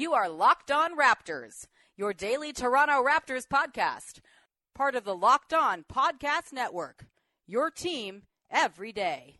You are Locked On Raptors, your daily Toronto Raptors podcast, part of the Locked On Podcast Network. Your team every day.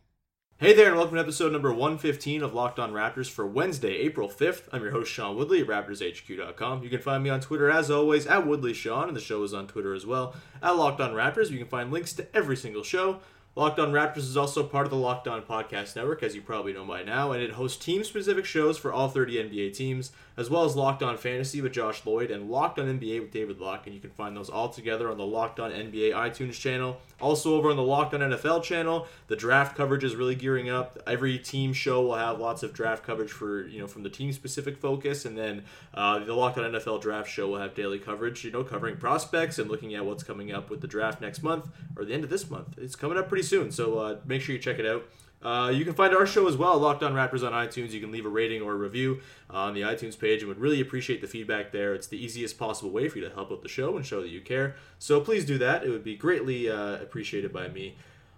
Hey there, and welcome to episode number 115 of Locked On Raptors for Wednesday, April 5th. I'm your host, Sean Woodley at RaptorsHQ.com. You can find me on Twitter, as always, at WoodleySean, and the show is on Twitter as well, at Locked On Raptors. You can find links to every single show Locked On Raptors is also part of the Locked On Podcast Network, as you probably know by now, and it hosts team specific shows for all 30 NBA teams, as well as Locked On Fantasy with Josh Lloyd and Locked On NBA with David Locke. And you can find those all together on the Locked On NBA iTunes channel. Also, over on the Locked On NFL channel, the draft coverage is really gearing up. Every team show will have lots of draft coverage for, you know, from the team specific focus, and then uh, the Locked On NFL draft show will have daily coverage, you know, covering prospects and looking at what's coming up with the draft next month or the end of this month. It's coming up pretty soon, so uh, make sure you check it out. Uh, you can find our show as well, Locked On Raptors on iTunes. You can leave a rating or a review uh, on the iTunes page and would really appreciate the feedback there. It's the easiest possible way for you to help out the show and show that you care. So please do that. It would be greatly uh, appreciated by me.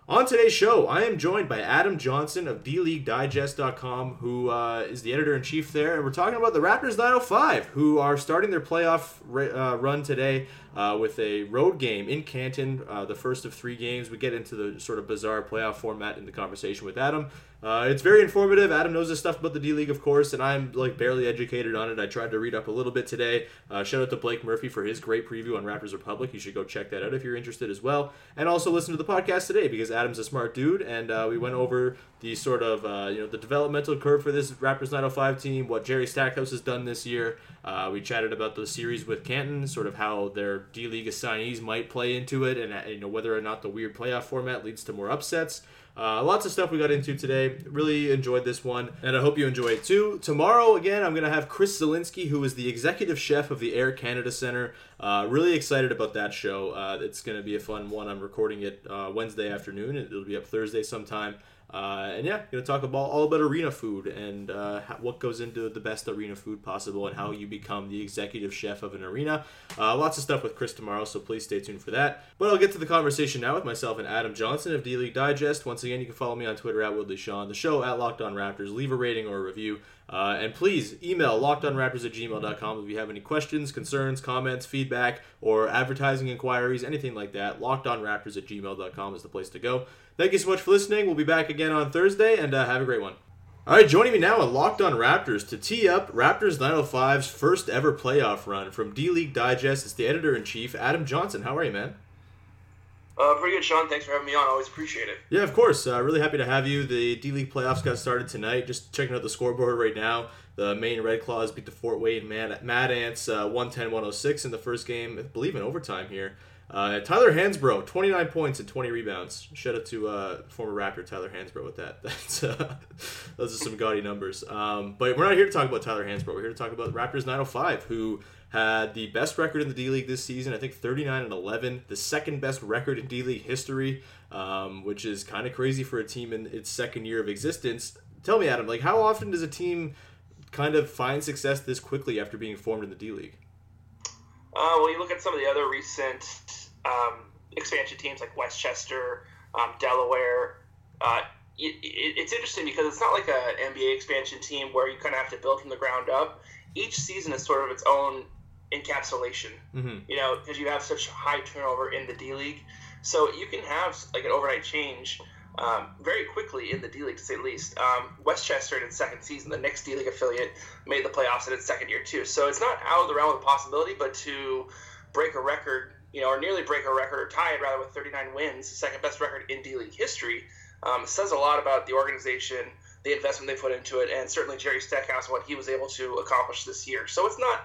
On today's show, I am joined by Adam Johnson of DLeagueDigest.com, who uh, is the editor in chief there, and we're talking about the Raptors 905, who are starting their playoff uh, run today uh, with a road game in Canton, uh, the first of three games. We get into the sort of bizarre playoff format in the conversation with Adam. Uh, it's very informative. Adam knows this stuff about the D League, of course, and I'm like barely educated on it. I tried to read up a little bit today. Uh, shout out to Blake Murphy for his great preview on Raptors Republic. You should go check that out if you're interested as well. And also listen to the podcast today because Adam's a smart dude, and uh, we went over the sort of uh, you know the developmental curve for this Raptors 905 team, what Jerry Stackhouse has done this year. Uh, we chatted about the series with Canton, sort of how their D League assignees might play into it, and uh, you know whether or not the weird playoff format leads to more upsets. Uh, lots of stuff we got into today. Really enjoyed this one, and I hope you enjoy it too. Tomorrow, again, I'm going to have Chris Zelinsky, who is the executive chef of the Air Canada Center. Uh, really excited about that show. Uh, it's going to be a fun one. I'm recording it uh, Wednesday afternoon. It'll be up Thursday sometime. Uh, and yeah, to talk about all about arena food and uh, what goes into the best arena food possible and how you become the executive chef of an arena. Uh, lots of stuff with Chris tomorrow, so please stay tuned for that. But I'll get to the conversation now with myself and Adam Johnson of D League Digest. Once again, you can follow me on Twitter at Woodley Sean, the show at Locked On Raptors. Leave a rating or a review. Uh, and please email lockedonraptors at gmail.com if you have any questions, concerns, comments, feedback, or advertising inquiries, anything like that. Lockedonraptors at gmail.com is the place to go. Thank you so much for listening. We'll be back again on Thursday, and uh, have a great one. All right, joining me now on Locked On Raptors to tee up Raptors 905's first ever playoff run from D League Digest is the editor in chief, Adam Johnson. How are you, man? Uh, pretty good, Sean. Thanks for having me on. Always appreciate it. Yeah, of course. Uh, really happy to have you. The D League playoffs got started tonight. Just checking out the scoreboard right now. The Maine Red Claws beat the Fort Wayne Mad, Mad Ants uh, 110 106 in the first game, I believe in overtime here. Uh, Tyler Hansbrough, 29 points and 20 rebounds. Shout out to uh, former Raptor Tyler Hansbrough with that. That's uh, those are some gaudy numbers. Um, but we're not here to talk about Tyler Hansbrough. We're here to talk about Raptors 905, who had the best record in the D League this season. I think 39 and 11, the second best record in D League history, um, which is kind of crazy for a team in its second year of existence. Tell me, Adam, like how often does a team kind of find success this quickly after being formed in the D League? Uh, well, you look at some of the other recent um, expansion teams like Westchester, um, Delaware. Uh, it, it, it's interesting because it's not like an NBA expansion team where you kind of have to build from the ground up. Each season is sort of its own encapsulation, mm-hmm. you know, because you have such high turnover in the D League. So you can have like an overnight change um, very quickly in the D League, to say the least. Um, Westchester in its second season, the next D League affiliate, made the playoffs in its second year too. So it's not out of the realm of possibility, but to break a record you know, or nearly break a record or tie it rather with 39 wins, second best record in D League history, um, says a lot about the organization, the investment they put into it, and certainly Jerry Stackhouse what he was able to accomplish this year. So it's not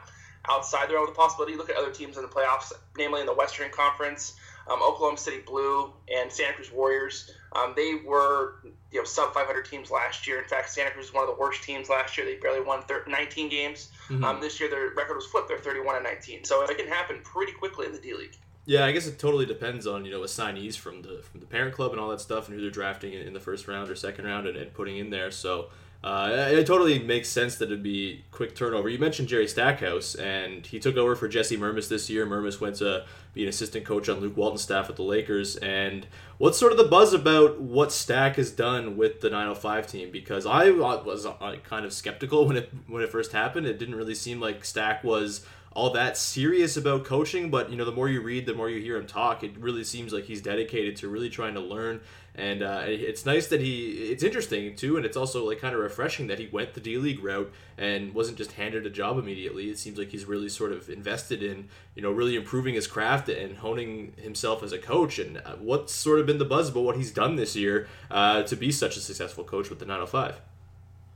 outside the realm of the possibility. Look at other teams in the playoffs, namely in the Western Conference, um, Oklahoma City Blue and Santa Cruz Warriors. Um, they were you know sub 500 teams last year. In fact, Santa Cruz was one of the worst teams last year. They barely won 19 games. Mm-hmm. Um, this year, their record was flipped. They're 31 and 19. So it can happen pretty quickly in the D League. Yeah, I guess it totally depends on you know assignees from the from the parent club and all that stuff, and who they're drafting in, in the first round or second round and, and putting in there. So uh, it totally makes sense that it'd be quick turnover. You mentioned Jerry Stackhouse, and he took over for Jesse Mermuys this year. Mermuys went to be an assistant coach on Luke Walton's staff at the Lakers. And what's sort of the buzz about what Stack has done with the 905 team? Because I was uh, kind of skeptical when it when it first happened. It didn't really seem like Stack was all that serious about coaching, but you know, the more you read, the more you hear him talk, it really seems like he's dedicated to really trying to learn. And uh, it's nice that he, it's interesting too, and it's also like kind of refreshing that he went the D League route and wasn't just handed a job immediately. It seems like he's really sort of invested in, you know, really improving his craft and honing himself as a coach. And uh, what's sort of been the buzz about what he's done this year uh, to be such a successful coach with the 905?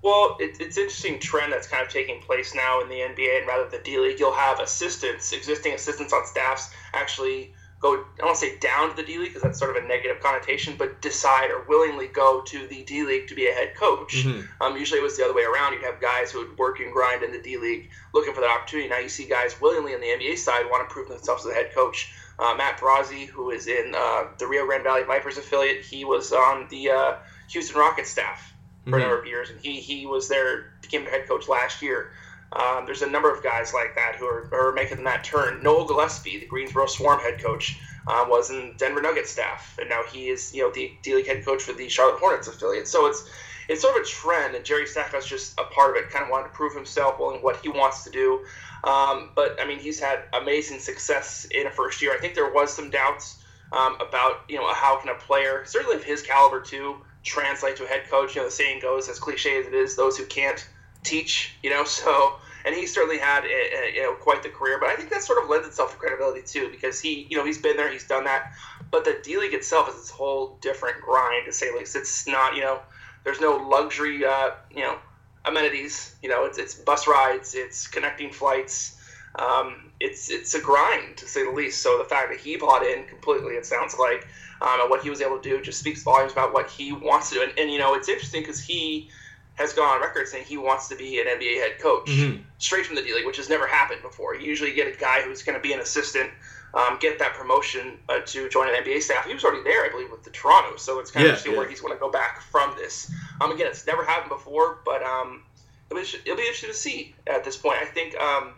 Well, it, it's interesting trend that's kind of taking place now in the NBA, and rather than D League, you'll have assistants, existing assistants on staffs, actually go. I don't want to say down to the D League because that's sort of a negative connotation, but decide or willingly go to the D League to be a head coach. Mm-hmm. Um, usually, it was the other way around. You'd have guys who would work and grind in the D League, looking for that opportunity. Now you see guys willingly on the NBA side want to prove themselves as a head coach. Uh, Matt Brazzi, who is in uh, the Rio Grande Valley Vipers affiliate, he was on the uh, Houston Rockets staff for mm-hmm. a number of years, and he he was there, became their head coach last year. Um, there's a number of guys like that who are, are making that turn. Noel Gillespie, the Greensboro Swarm head coach, uh, was in Denver Nuggets staff, and now he is you know the D League head coach for the Charlotte Hornets affiliate. So it's it's sort of a trend, and Jerry Stackhouse just a part of it. Kind of wanted to prove himself, and what he wants to do. Um, but I mean, he's had amazing success in a first year. I think there was some doubts um, about you know how can a player, certainly of his caliber too, translate to a head coach. You know, the saying goes, as cliche as it is, those who can't teach. You know, so and he certainly had a, a, you know quite the career. But I think that sort of lends itself to credibility too, because he you know he's been there, he's done that. But the D League itself is this whole different grind to say least. It's not you know there's no luxury uh, you know amenities. You know, it's it's bus rides, it's connecting flights. Um, it's it's a grind to say the least. So the fact that he bought in completely, it sounds like, um, and what he was able to do just speaks volumes about what he wants to do. And, and you know, it's interesting because he has gone on record saying he wants to be an NBA head coach mm-hmm. straight from the D League, which has never happened before. You usually get a guy who's going to be an assistant, um, get that promotion uh, to join an NBA staff. He was already there, I believe, with the Toronto. So it's kind yeah, of interesting yeah. where he's going to go back from this. Um, again, it's never happened before, but um, it'll, be, it'll be interesting to see at this point. I think um,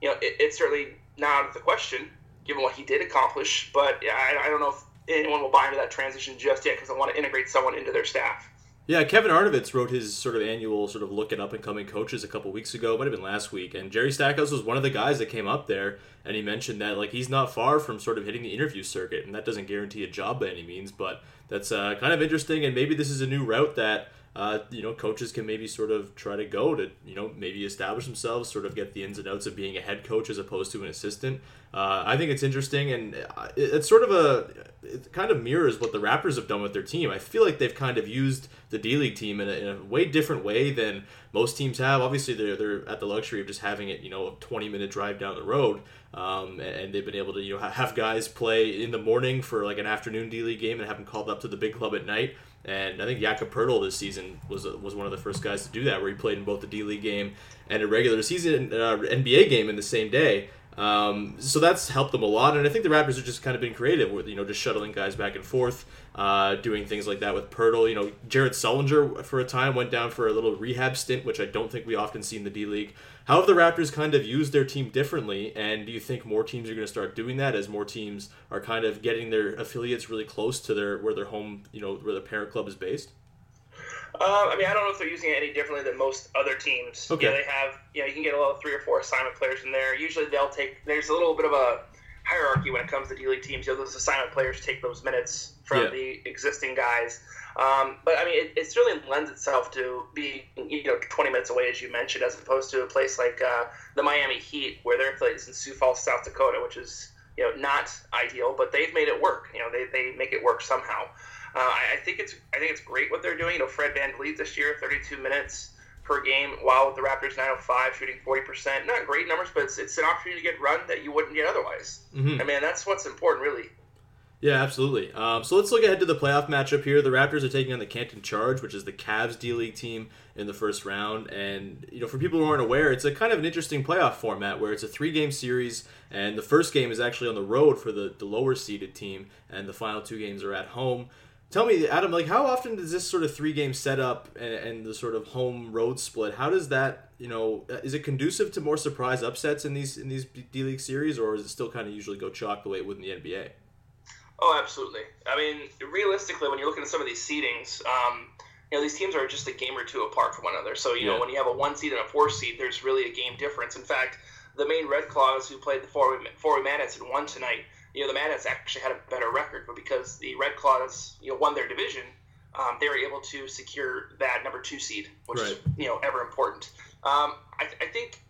you know it, it's certainly not out of the question given what he did accomplish, but I, I don't know if anyone will buy into that transition just yet because they want to integrate someone into their staff. Yeah, Kevin Arnovitz wrote his sort of annual sort of look at up and coming coaches a couple weeks ago. Might have been last week, and Jerry Stackhouse was one of the guys that came up there, and he mentioned that like he's not far from sort of hitting the interview circuit, and that doesn't guarantee a job by any means, but that's uh, kind of interesting, and maybe this is a new route that uh, you know, coaches can maybe sort of try to go to, you know, maybe establish themselves, sort of get the ins and outs of being a head coach as opposed to an assistant. Uh, I think it's interesting, and uh, it's sort of a, it kind of mirrors what the Raptors have done with their team. I feel like they've kind of used the D League team in a, in a way different way than most teams have. Obviously, they're, they're at the luxury of just having it, you know, a 20 minute drive down the road. Um, and they've been able to, you know, have guys play in the morning for like an afternoon D League game and have them called up to the big club at night. And I think Jakob Poeltl this season was was one of the first guys to do that, where he played in both the D League game and a regular season uh, NBA game in the same day. Um, so that's helped them a lot, and I think the Raptors have just kind of been creative with you know just shuttling guys back and forth, uh, doing things like that with Poeltl. You know, Jared Sullinger for a time went down for a little rehab stint, which I don't think we often see in the D League. How have the Raptors kind of used their team differently, and do you think more teams are going to start doing that as more teams are kind of getting their affiliates really close to their where their home, you know, where their parent club is based? Uh, I mean, I don't know if they're using it any differently than most other teams. Okay. You know, they have, you know, you can get a little three or four assignment players in there. Usually they'll take, there's a little bit of a hierarchy when it comes to D League teams. You know, those assignment players take those minutes from yeah. the existing guys. Um, but I mean, it, it, certainly lends itself to be, you know, 20 minutes away, as you mentioned, as opposed to a place like uh, the Miami Heat, where their place is in Sioux Falls, South Dakota, which is, you know, not ideal, but they've made it work. You know, they, they make it work somehow. Uh, I, I, think it's I think it's great what they're doing. You know, Fred VanVleet this year, 32 minutes per game, while with the Raptors 905 shooting 40%. Not great numbers, but it's, it's an opportunity to get run that you wouldn't get otherwise. Mm-hmm. I mean, that's what's important, really. Yeah, absolutely. Um, so let's look ahead to the playoff matchup here. The Raptors are taking on the Canton Charge, which is the Cavs D League team in the first round. And you know, for people who aren't aware, it's a kind of an interesting playoff format where it's a three-game series, and the first game is actually on the road for the, the lower seeded team, and the final two games are at home. Tell me, Adam, like how often does this sort of three game setup and, and the sort of home road split? How does that you know is it conducive to more surprise upsets in these in these D League series, or is it still kind of usually go chalk the way it would in the NBA? Oh, absolutely. I mean, realistically, when you're looking at some of these seedings, um, you know, these teams are just a game or two apart from one another. So, you yeah. know, when you have a one seed and a four seed, there's really a game difference. In fact, the Maine Red Claws who played the four four and won tonight, you know, the Mad Ants actually had a better record, but because the Red Claws, you know, won their division, um, they were able to secure that number two seed, which right. is you know ever important. Um, I, I, think,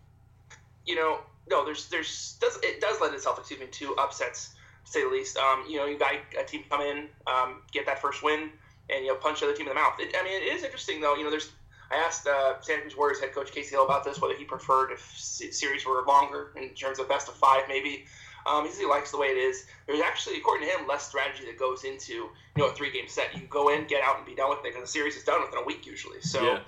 you know, no, there's there's does it does lend itself, excuse me, to upsets to say the least. Um, you know, you got a team come in, um, get that first win, and you know punch the other team in the mouth. It, I mean, it is interesting though. You know, there's I asked uh, Santa Cruz Warriors head coach Casey Hill about this, whether he preferred if series were longer in terms of best of five, maybe. Um, he likes the way it is. There's actually, according to him, less strategy that goes into you know a three game set. You go in, get out, and be done with it. And the series is done within a week usually. So yeah.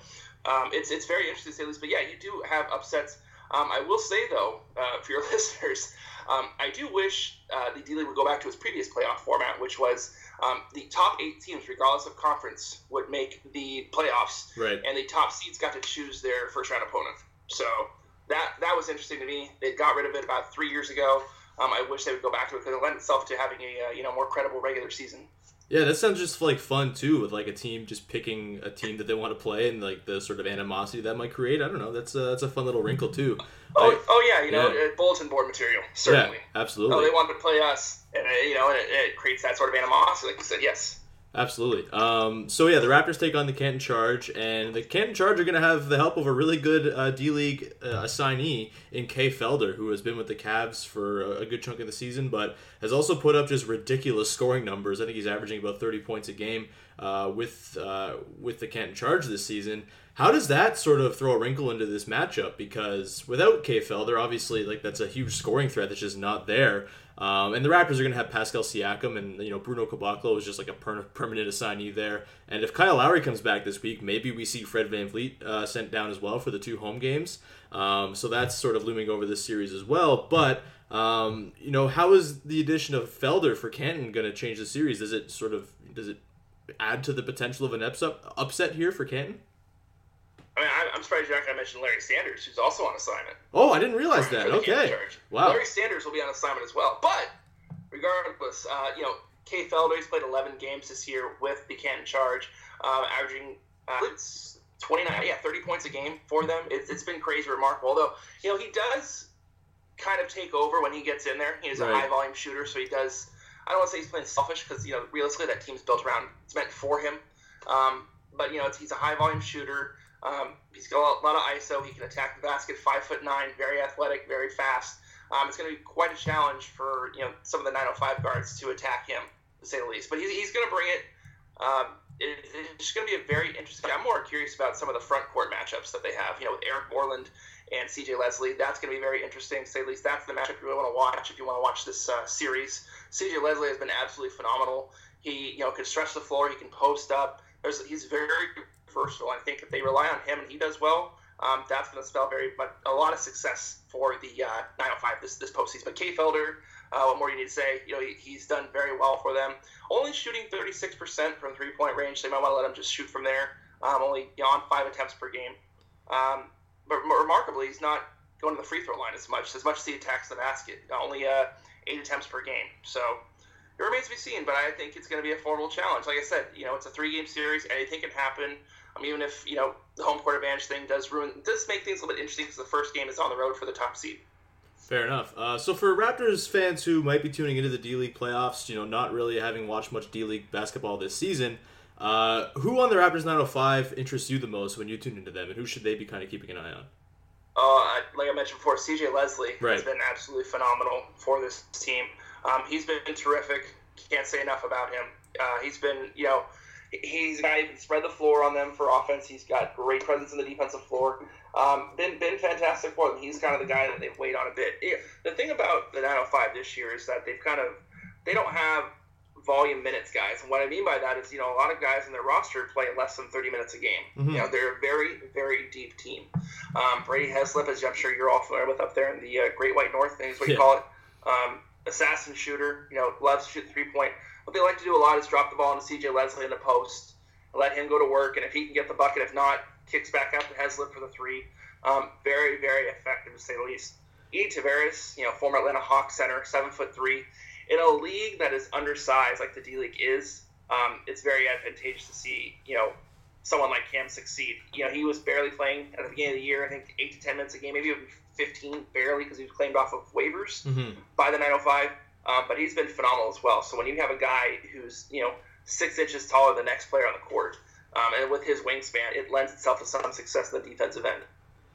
um, it's it's very interesting to say this. But yeah, you do have upsets. Um, I will say though, uh, for your listeners, um, I do wish uh, the D League would go back to its previous playoff format, which was um, the top eight teams, regardless of conference, would make the playoffs, right. and the top seeds got to choose their first round opponent. So that that was interesting to me. They got rid of it about three years ago. Um, I wish they would go back to it because it lent itself to having a uh, you know more credible regular season. Yeah, that sounds just like fun too, with like a team just picking a team that they want to play and like the sort of animosity that might create. I don't know. That's a, that's a fun little wrinkle too. Oh, I, oh yeah, you know, yeah. bulletin board material certainly. Yeah, absolutely. Oh, they want to play us, and uh, you know, and it, it creates that sort of animosity, like you said. Yes. Absolutely. Um, so yeah, the Raptors take on the Canton Charge, and the Canton Charge are going to have the help of a really good uh, D League uh, assignee in Kay Felder, who has been with the Cavs for a, good chunk of the season, but has also put up just ridiculous scoring numbers. I think he's averaging about thirty points a game uh, with uh, with the Canton Charge this season. How does that sort of throw a wrinkle into this matchup? Because without Kay Felder, obviously, like that's a huge scoring threat that's just not there. Um, and the Raptors are going to have Pascal Siakam, and you know Bruno Caboclo is just like a per- permanent assignee there. And if Kyle Lowry comes back this week, maybe we see Fred VanVleet uh, sent down as well for the two home games. Um, so that's sort of looming over this series as well. But um, you know, how is the addition of Felder for Canton going to change the series? Does it sort of does it add to the potential of an upset here for Canton? I mean, I'm surprised you're not going to mention Larry Sanders, who's also on assignment. Oh, I didn't realize that. Okay. Wow. Larry Sanders will be on assignment as well. But regardless, uh, you know, Kay Felder, he's played 11 games this year with the Canton Charge, uh, averaging uh, 29, yeah, 30 points a game for them. It's, it's been crazy, remarkable. Although, you know, he does kind of take over when he gets in there. He's right. a high volume shooter, so he does. I don't want to say he's playing selfish because you know realistically that team's built around. It's meant for him. Um, but you know, he's a high volume shooter. Um, he's got a lot of ISO. He can attack the basket. Five foot nine, very athletic, very fast. Um, it's going to be quite a challenge for you know some of the 905 guards to attack him, to say the least. But he's, he's going to bring it. Um, it, it's going to be a very interesting. I'm more curious about some of the front court matchups that they have. You know, with Eric Moreland and CJ Leslie. That's going to be very interesting. To say the least, that's the matchup you really want to watch if you want to watch this uh, series. CJ Leslie has been absolutely phenomenal. He you know can stretch the floor. He can post up. There's, he's very I think if they rely on him and he does well, um, that's going to spell very but a lot of success for the uh, 905 this this postseason. But Kay Felder, uh, what more do you need to say? You know, he, he's done very well for them. Only shooting 36% from three point range. They might want to let him just shoot from there. Um, only you on five attempts per game. Um, but remarkably, he's not going to the free throw line as much as much as he attacks the basket. Only uh, eight attempts per game. So it remains to be seen. But I think it's going to be a formidable challenge. Like I said, you know, it's a three game series. Anything can happen. Um, even if you know the home court advantage thing does ruin, does make things a little bit interesting because the first game is on the road for the top seed. Fair enough. Uh, so for Raptors fans who might be tuning into the D League playoffs, you know, not really having watched much D League basketball this season, uh, who on the Raptors 905 interests you the most when you tune into them, and who should they be kind of keeping an eye on? Uh, like I mentioned before, CJ Leslie right. has been absolutely phenomenal for this team. Um, he's been terrific. Can't say enough about him. Uh, he's been, you know, he's a guy who can spread the floor on them for offense. He's got great presence in the defensive floor. Um, been been fantastic for them. He's kind of the guy that they've weighed on a bit. Yeah, the thing about the 905 this year is that they've kind of they don't have volume minutes guys, and what I mean by that is you know a lot of guys in their roster play less than 30 minutes a game. Mm-hmm. You know they're a very very deep team. Um, Brady Heslip, as I'm sure you're all familiar with up there in the uh, Great White North, is what you call it. Um, assassin shooter. You know loves to shoot three point what they like to do a lot is drop the ball into CJ Leslie in the post, let him go to work, and if he can get the bucket, if not, kicks back out to Heslip for the three. Um, very, very effective to say the least. E. Tavares, you know, former Atlanta Hawks center, seven foot three, in a league that is undersized like the D League is. Um, it's very advantageous to see, you know, someone like Cam succeed. You know, he was barely playing at the beginning of the year. I think eight to ten minutes a game, maybe even fifteen, barely because he was claimed off of waivers Mm-hmm. by the 905. Um, but he's been phenomenal as well. So when you have a guy who's you know six inches taller than the next player on the court, um, and with his wingspan, it lends itself to some success in the defensive end.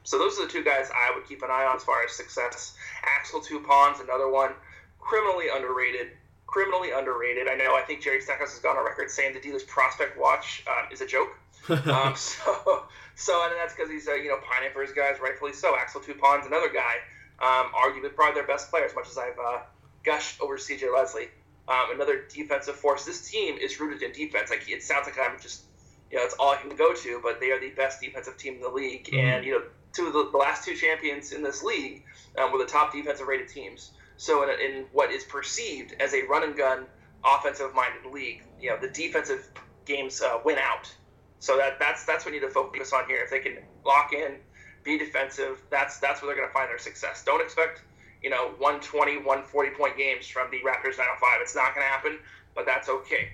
So those are the two guys I would keep an eye on as far as success. Axel Toupane's another one, criminally underrated. Criminally underrated. I know. I think Jerry Stackhouse has gone on record saying the D League's prospect watch uh, is a joke. um, so, so and that's because he's uh, you know pining for his guys, rightfully so. Axel Toupane's another guy, um, arguably probably their best player, as much as I've uh, gushed over C.J. Leslie. Um, another defensive force. This team is rooted in defense. Like it sounds like I'm just you know it's all I can go to, but they are the best defensive team in the league, Mhm. and you know two of the, the last two champions in this league um, were the top defensive rated teams. So in, in what is perceived as a run and gun offensive minded league, you know the defensive games uh, win out. So that that's that's what we need to focus on here. If they can lock in, be defensive, that's that's where they're going to find their success. Don't expect you know 120, 140 point games from the Raptors 905. It's not going to happen, but that's okay.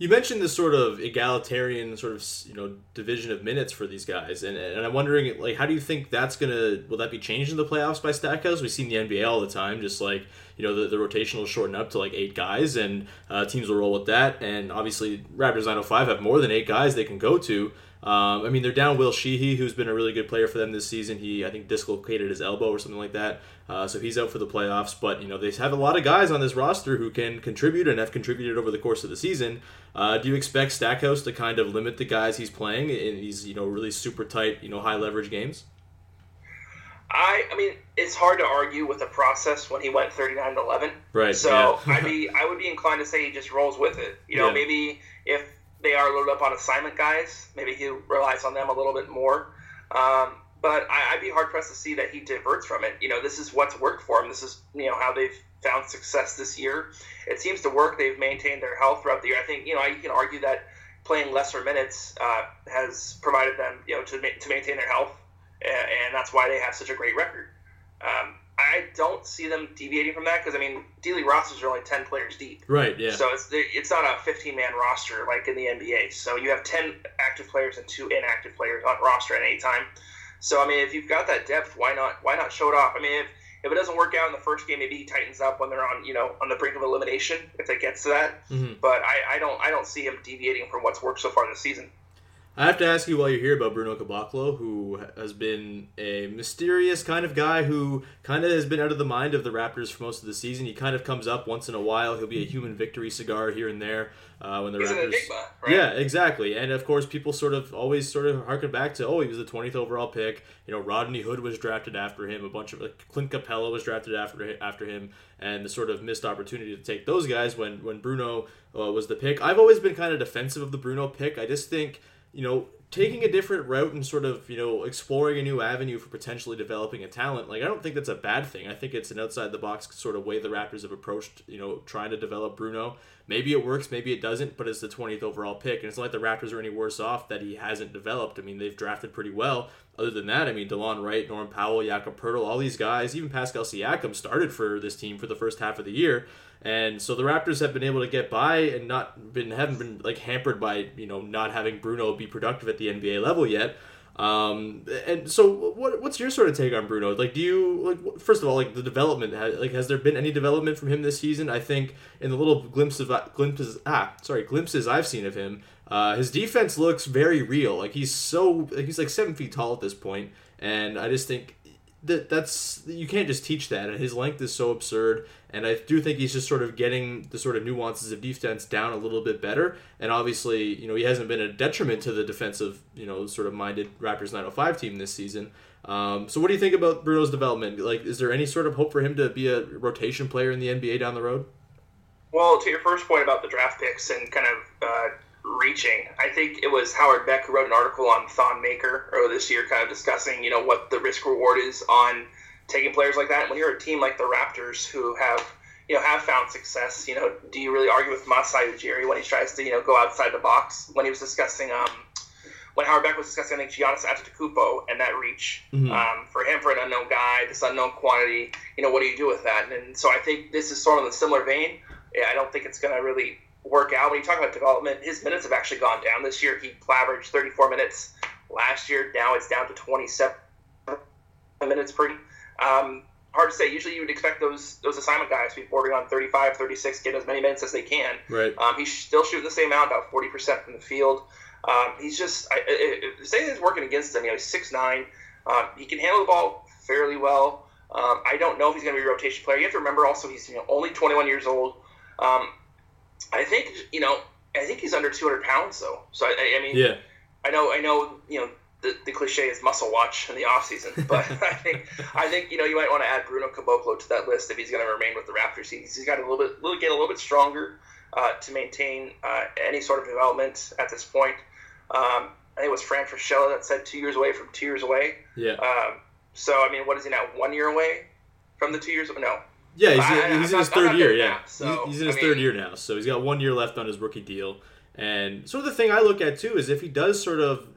You mentioned this sort of egalitarian sort of you know division of minutes for these guys, and, and I'm wondering like how do you think that's gonna will that be changed in the playoffs by Stackhouse? We've seen the NBA all the time, just like you know the, the rotation will shorten up to like eight guys, and uh, teams will roll with that. And obviously Raptors 905 have more than eight guys they can go to. Um, I mean, they're down Will Sheehey, who's been a really good player for them this season. He, I think, dislocated his elbow or something like that, uh, so he's out for the playoffs. But you know, they have a lot of guys on this roster who can contribute and have contributed over the course of the season. Uh, do you expect Stackhouse to kind of limit the guys he's playing in these, you know, really super tight, you know, high leverage games? I I mean it's hard to argue with the process when he went 39 to 11. Right. So yeah. I'd be I would be inclined to say he just rolls with it. You know, Yeah. maybe if they are loaded up on assignment guys, maybe he relies on them a little bit more. Um, but I, I'd be hard pressed to see that he diverts from it. You know, this is what's worked for him. This is you know how they've found success this year. It seems to work. They've maintained their health throughout the year. I think you know you can argue that playing lesser minutes uh, has provided them you know to, ma- to maintain their health, a- and that's why they have such a great record. Um, I don't see them deviating from that because I mean, D League rosters are only ten players deep. right. Yeah. So it's it's not a 15 man roster like in the NBA. So you have 10 active players and two inactive players on roster at any time. So I mean, if you've got that depth, why not why not show it off? I mean, if, if it doesn't work out in the first game, maybe he tightens up when they're on you know on the brink of elimination if it gets to that. Mhm. But I, I don't I don't see him deviating from what's worked so far this season. I have to ask you while you're here about Bruno Caboclo, who has been a mysterious kind of guy who kind of has been out of the mind of the Raptors for most of the season. He kind of comes up once in a while. He'll be a human victory cigar here and there uh, when the He's Raptors. enigma, right? Yeah, exactly. And of course, people sort of always sort of harken back to, oh, he was the 20th overall pick. You know, Rodney Hood was drafted after him. A bunch of like, Clint Capela was drafted after after him, and the sort of missed opportunity to take those guys when when Bruno uh, was the pick. I've always been kind of defensive of the Bruno pick. I just think you know taking a different route and sort of you know exploring a new avenue for potentially developing a talent like i don't think that's a bad thing. I think it's an outside the box sort of way the raptors have approached you know trying to develop bruno. Maybe it works maybe it doesn't but it's the 20th overall pick and it's not like the raptors are any worse off that he hasn't developed. I mean they've drafted pretty well. Other than that i mean delon wright norm powell jakob Poeltl, all these guys even pascal siakam started for this team for the first half of the year and so the Raptors have been able to get by and not been haven't been like hampered by you know not having Bruno be productive at the NBA level yet. Um, and so what what's your sort of take on Bruno? Like, do you like first of all like the development? Like, has there been any development from him this season? I think in the little glimpses of glimpses ah sorry glimpses I've seen of him, uh, his defense looks very real. Like he's so he's like seven feet tall at this point, and I just think that that's you can't just teach that and his length is so absurd and i do think he's just sort of getting the sort of nuances of defense down a little bit better and obviously you know he hasn't been a detriment to the defensive you know sort of minded raptors 905 team this season. Um, so what do you think about bruno's development? Like is there any sort of hope for him to be a rotation player in the nba down the road? Well, to your first point about the draft picks and kind of uh, reaching, I think it was Howard Beck who wrote an article on Thon Maker earlier this year, kind of discussing, you know, what the risk reward is on taking players like that. When you're a team like the Raptors who have, you know, have found success. You know, do you really argue with Masai Ujiri when he tries to, you know, go outside the box? When he was discussing, um, when Howard Beck was discussing, I think Giannis Antetokounmpo and that reach Mhm. um, for him for an unknown guy, this unknown quantity. You know, what do you do with that? And, so I think this is sort of in a similar vein. Yeah, I don't think it's going to really work out. When you talk about development, his minutes have actually gone down this year. He averaged 34 minutes last year. Now it's down to 27 minutes per. Um, hard to say. Usually you would expect those those assignment guys to be bordering on 35, 36, get as many minutes as they can. Right. Um, he's still shooting the same amount, about 40% from the field. Um, he's just, I, I, I, say anything's working against him. You know, he's 6'9. Um, he can handle the ball fairly well. Um, I don't know if he's going to be a rotation player. You have to remember also he's you know only 21 years old. Um, I think you know I think he's under 200 pounds though. So I, I mean, Yeah. I know, I know, you know, the, the cliche is muscle watch in the off season, but I think, I think, you know, you might want to add Bruno Caboclo to that list if he's going to remain with the Raptors. He's, he's got a little bit, little, get a little bit stronger uh, to maintain uh, any sort of development at this point. Um, I think it was Fran Fraschilla that said two years away from two years away. Yeah. Um, so I mean, what is he now? One year away from the two years? No, Yeah, he's, I- I- he's I'm in his I'm third year. Yeah, now, so, he's, he's in I his third year now, so he's got one year left on his rookie deal. And sort of the thing I look at too is if he does sort of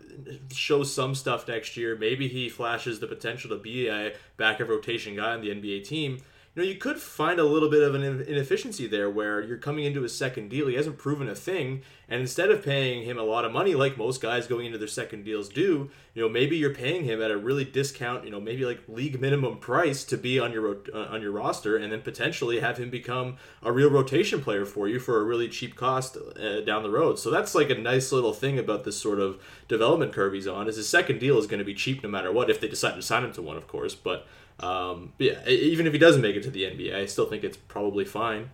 show some stuff next year, maybe he flashes the potential to be a back of rotation guy on the NBA team. You know, you could find a little bit of an inefficiency there where you're coming into his second deal. He hasn't proven a thing, and instead of paying him a lot of money like most guys going into their second deals do, you know, maybe you're paying him at a really discount, you know, maybe like league minimum price to be on your uh, on your roster, and then potentially have him become a real rotation player for you for a really cheap cost uh, down the road. So that's like a nice little thing about this sort of development curve he's on. Is his second deal is going to be cheap no matter what if they decide to sign him to one, of course. But um, but yeah, even if he doesn't make it to the NBA, I still think it's probably fine.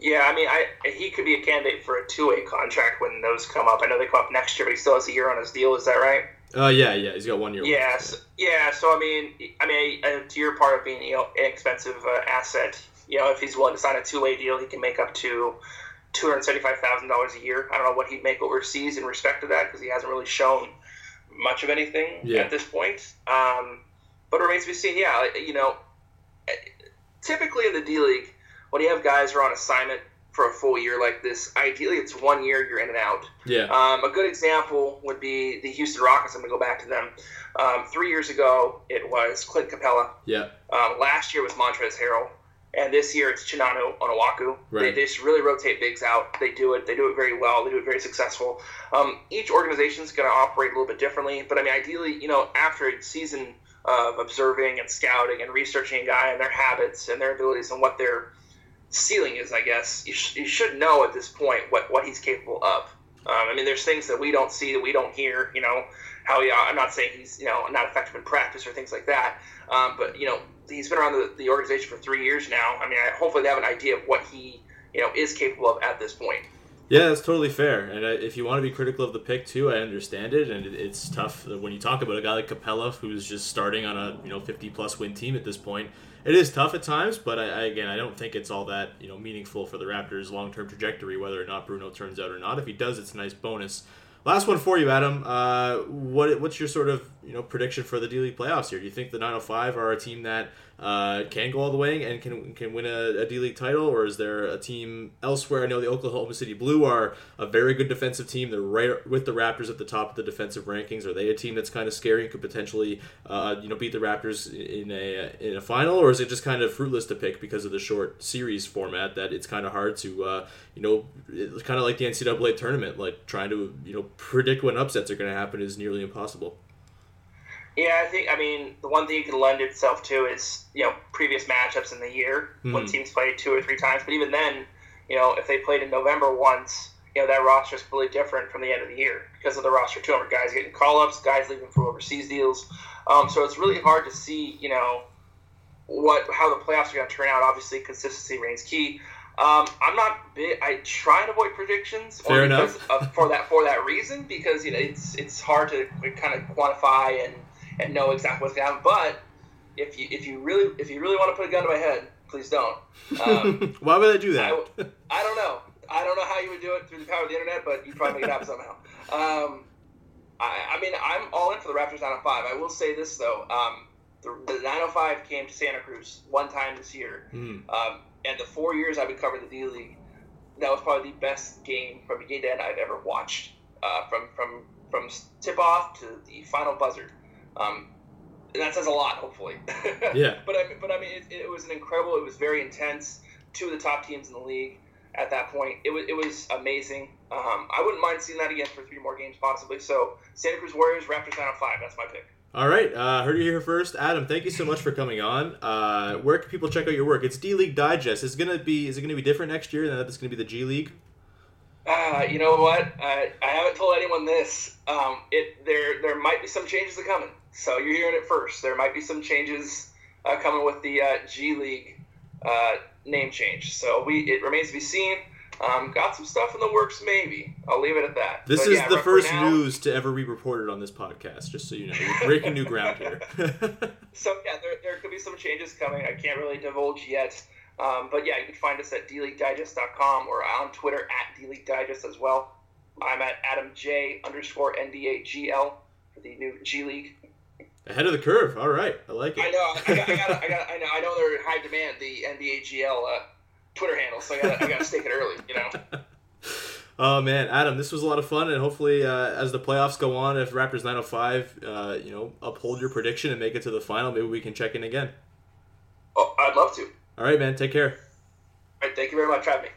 Yeah, I mean, I he could be a candidate for a two-way contract when those come up. I know they come up next year, but he still has a year on his deal. Is that right? Uh, yeah, yeah, he's got one year. left. Yes. Yeah. So I mean, I mean, uh, to your part of being you know inexpensive uh, asset, you know, if he's willing to sign a two-way deal, he can make up to two hundred seventy-five thousand dollars a year. I don't know what he'd make overseas in respect to that because he hasn't really shown much of anything Yeah. at this point. Um, but it remains to be seen. Yeah, you know, typically in the D League, when you have guys who are on assignment for a full year like this, ideally it's one year you're in and out. Yeah, Um, a good example would be the Houston Rockets. I'm going to go back to them. Um, three years ago, it was Clint Capela. yeah, Um, last year was Montrezl Harrell. And this year it's Chinanu Onuaku. They, Right. they just really rotate bigs out. They do it. They do it very well. They do it very successful. Um, each organization is going to operate a little bit differently. But I mean, ideally, you know, after a season of observing and scouting and researching a guy and their habits and their abilities and what their ceiling is, I guess you, sh- you should know at this point what, what he's capable of. Um, I mean, there's things that we don't see that we don't hear. You know, how he, I'm not saying he's you know not effective in practice or things like that. Um, but you know, he's been around the, the organization for three years now. I mean, I, hopefully they have an idea of what he you know is capable of at this point. Yeah. That's totally fair. And if you want to be critical of the pick too, I understand it. And it's tough when you talk about a guy like Capela, who's just starting on a you know 50 plus win team at this point. It is tough at times, but I, I, again, I don't think it's all that you know meaningful for the Raptors' long-term trajectory, whether or not Bruno turns out or not. If he does, it's a nice bonus. Last one for you, Adam. Uh, what what's your sort of you know prediction for the D League playoffs here? Do you think the 905 are a team that uh, can go all the way and can can win a, a D League title, or is there a team elsewhere? I know the Oklahoma City Blue are a very good defensive team. They're right with the Raptors at the top of the defensive rankings. Are they a team that's kind of scary and could potentially uh, you know beat the Raptors in a in a final, or is it just kind of fruitless to pick because of the short series format that it's kind of hard to uh, you know it's kind of like the NCAA tournament, like trying to you know predict when upsets are going to happen is nearly impossible. Yeah, I think I mean the one thing you can lend itself to is you know previous matchups in the year when Mhm. teams play two or three times. But even then, you know if they played in November once, you know that roster is completely different from the end of the year because of the roster turnover. Guys getting call ups, guys leaving for overseas deals. Um, so it's really hard to see you know what how the playoffs are going to turn out. Obviously, consistency reigns key. Um, I'm not big. I try and avoid predictions Fair enough. of, for that for that reason because you know it's it's hard to kind of quantify and and know exactly what's going to happen. But if you if you really if you really want to put a gun to my head, please don't. Um, Why would I do that? I, I don't know. I don't know how you would do it through the power of the internet, but you probably make it happen somehow. Um, I, I mean, I'm all in for the Raptors out of five. I will say this though. Um, The, the 905 came to Santa Cruz one time this year, Mm. um, and the four years I've been covering the D League, that was probably the best game from beginning to end I've ever watched. Uh, from from from tip off to the final buzzer, um, and that says a lot. Hopefully, Yeah. But I mean, but I mean, it, it was an incredible. It was very intense. Two of the top teams in the league at that point. It was it was amazing. Um, I wouldn't mind seeing that again for three more games possibly. So Santa Cruz Warriors, Raptors nine on five. That's my pick. All right, uh, heard you here first, Adam. Thank you so much for coming on. Uh, where can people check out your work? It's D League Digest. Is it gonna be? Is it gonna be different next year? Than that it's gonna be the G League. Uh, you know what? I, I haven't told anyone this. Um, it there there might be some changes are coming. So you're hearing it first. There might be some changes uh, coming with the uh, G League uh, name change. So we it remains to be seen. Um, got some stuff in the works, maybe. I'll leave it at that. This But is yeah, the first now- news to ever be reported on this podcast. Just so you know, we're breaking new ground here. So yeah, there, there could be some changes coming. I can't really divulge yet. Um, but yeah, you can find us at dleaguedigest.com or on Twitter at dleaguedigest as well. I'm at Adam J underscore NBAGL for the new G League. Ahead of the curve. All right, I like I it. know, I got, I got, I got, I know, I know they're in high demand the NBAGL uh, Twitter handle, so I got, I got to stake it early. You know. Oh man, Adam, this was a lot of fun, and hopefully, uh, as the playoffs go on, if Raptors 905, uh, you know, uphold your prediction and make it to the final, maybe we can check in again. Oh, I'd love to. All right, man. Take care. All right, thank you very much for having me.